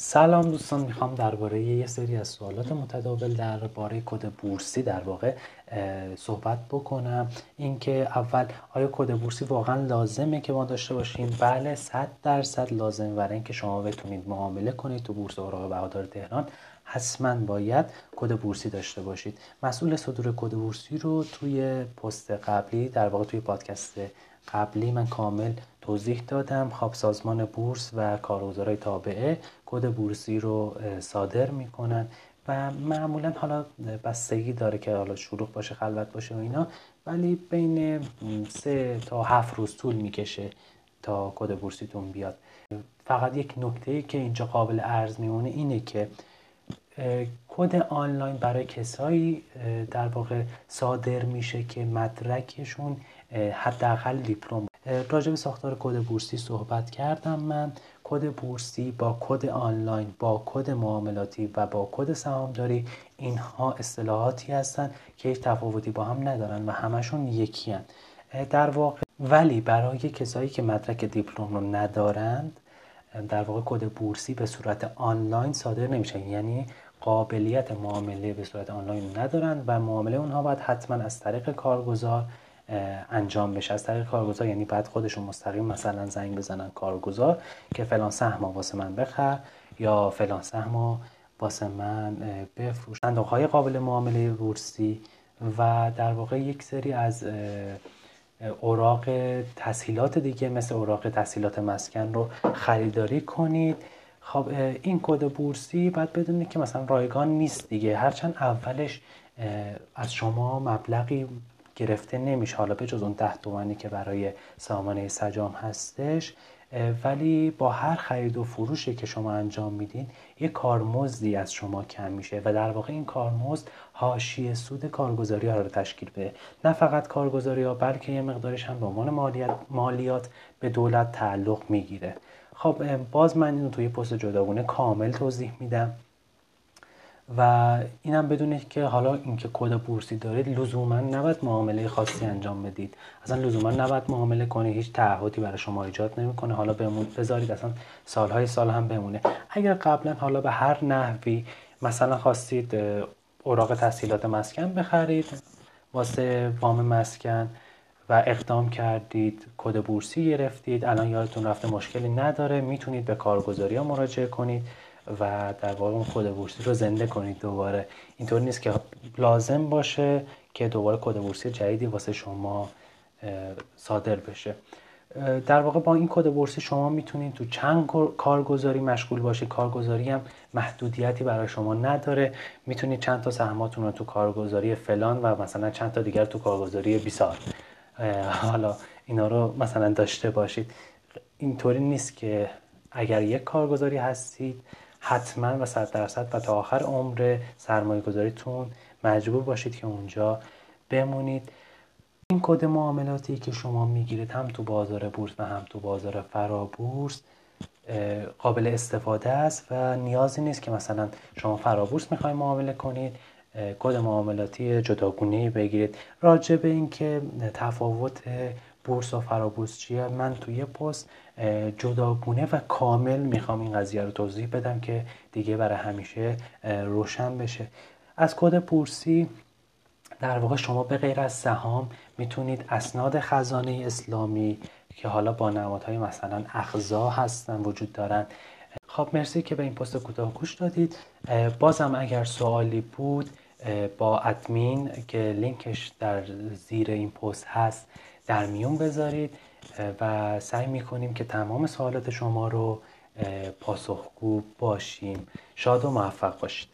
سلام دوستان می‌خوام درباره یه سری از سوالات متداول درباره کد بورسی در واقع صحبت بکنم. اینکه اول آیا کد بورسی واقعا لازمه که ما داشته باشیم؟ بله 100 درصد لازم برای اینکه شما بتونید معامله کنید تو بورس اوراق بهادار تهران حتما باید کد بورسی داشته باشید. مسئول صدور کد بورسی رو توی پست قبلی در واقع توی پادکست قبلی من کامل توضیح دادم. خواب سازمان بورس و کارگزارای تابعه کد بورسی رو صادر می‌کنن و معمولا حالا بستگی داره که حالا شروع باشه خلوت باشه و اینا ولی بین سه تا هفت روز طول می‌کشه تا کد بورسیتون بیاد. فقط یک نکته که اینجا قابل ارز میمونه اینه که کد آنلاین برای کسایی در واقع صادر میشه که مدرکشون حداقل دیپلم. راجع به ساختار کد بورسی صحبت کردم من. کد بورسی با کد آنلاین با کد معاملاتی و با کد سهامداری اینها اصطلاحاتی هستند که هیچ تفاوتی با هم ندارن و همشون یکی هن. در واقع ولی برای کسایی که مدرک دیپلم رو ندارند در واقع کد بورسی به صورت آنلاین صادر نمیشه. یعنی قابلیت معامله به صورت آنلاین ندارند و معامله اونها باید حتما از طریق کارگزار انجام بشه. از طریق کارگزار یعنی بعد خودشون مستقیم مثلا زنگ بزنن کارگزار که فلان سهم واسه من بخر یا فلان سهم واسه من بفروش. صندوق های قابل معامله بورسی و در واقع یک سری از اوراق تسهیلات دیگه مثل اوراق تسهیلات مسکن رو خریداری کنید. خب این کد بورسی باید بدونید که مثلا رایگان نیست دیگه. هرچند اولش از شما مبلغی گرفته نمیشه. حالا به جز اون ده تومنی که برای سامانه سجام هستش. ولی با هر خرید و فروشی که شما انجام میدین یه کارمزدی از شما کم میشه. و در واقع این کارمزد حاشیه سود کارگزاری ها رو تشکیل بده. نه فقط کارگزاری ها بلکه یه مقدارش هم به عنوان مالیات, مالیات به دولت تعلق می‌گیره. خب باز من اینو توی پست جداگونه کامل توضیح میدم. و اینم بدونید که حالا اینکه کد بورسی دارید لزوما نباید معامله خاصی انجام بدید. اصلا لزوما نباید معامله کنید هیچ تعهدی برای شما ایجاد نمی‌کنه. حالا بمون بذارید اصلا سالهای سال هم بمونه. اگر قبلا حالا به هر نحوی مثلا خواستید اوراق تحصیلات مسکن بخرید واسه وام مسکن و اقدام کردید کد بورسی گرفتید. الان یادتون رفته مشکلی نداره. می‌تونید به کارگزاری ها مراجعه کنید و در واقع اون کد بورسی رو زنده کنید دوباره. اینطور نیست که لازم باشه که دوباره کد بورسی جدیدی واسه شما صادر بشه. در واقع با این کد بورسی شما می‌تونید تو چند کارگزاری مشغول باشید. کارگزاری هم محدودیتی برای شما نداره. می‌تونید چند تا سهماتون رو تو کارگزاری فلان و مثلا چند تا دیگر تو کارگزاری بیسار. حالا اینا رو مثلا داشته باشید. اینطوری نیست که اگر یک کارگزاری هستید حتما و صد درصد و تا آخر عمر سرمایه گذاریتون مجبور باشید که اونجا بمونید. این کد معاملاتی که شما می‌گیرید هم تو بازار بورس و هم تو بازار فرابورس قابل استفاده است و نیازی نیست که مثلا شما فرابورس می‌خواید معامله کنید. کد معاملاتی جداگونه بگیرید. راجع به اینکه تفاوت بورس و فرابورس چیه من توی پست جداگونه و کامل می‌خوام این قضیه رو توضیح بدم که دیگه برای همیشه روشن بشه. از کد بورسی در واقع شما به غیر از سهام می‌تونید اسناد خزانه اسلامی که حالا با نمادهای مثلا اخزا هستن وجود دارن. خب مرسی که به این پست کوتاه گوش دادید. بازم اگر سوالی بود با ادمین که لینکش در زیر این پست هست در میون بذارید و سعی می‌کنیم که تمام سوالات شما رو پاسخگو باشیم. شاد و موفق باشید.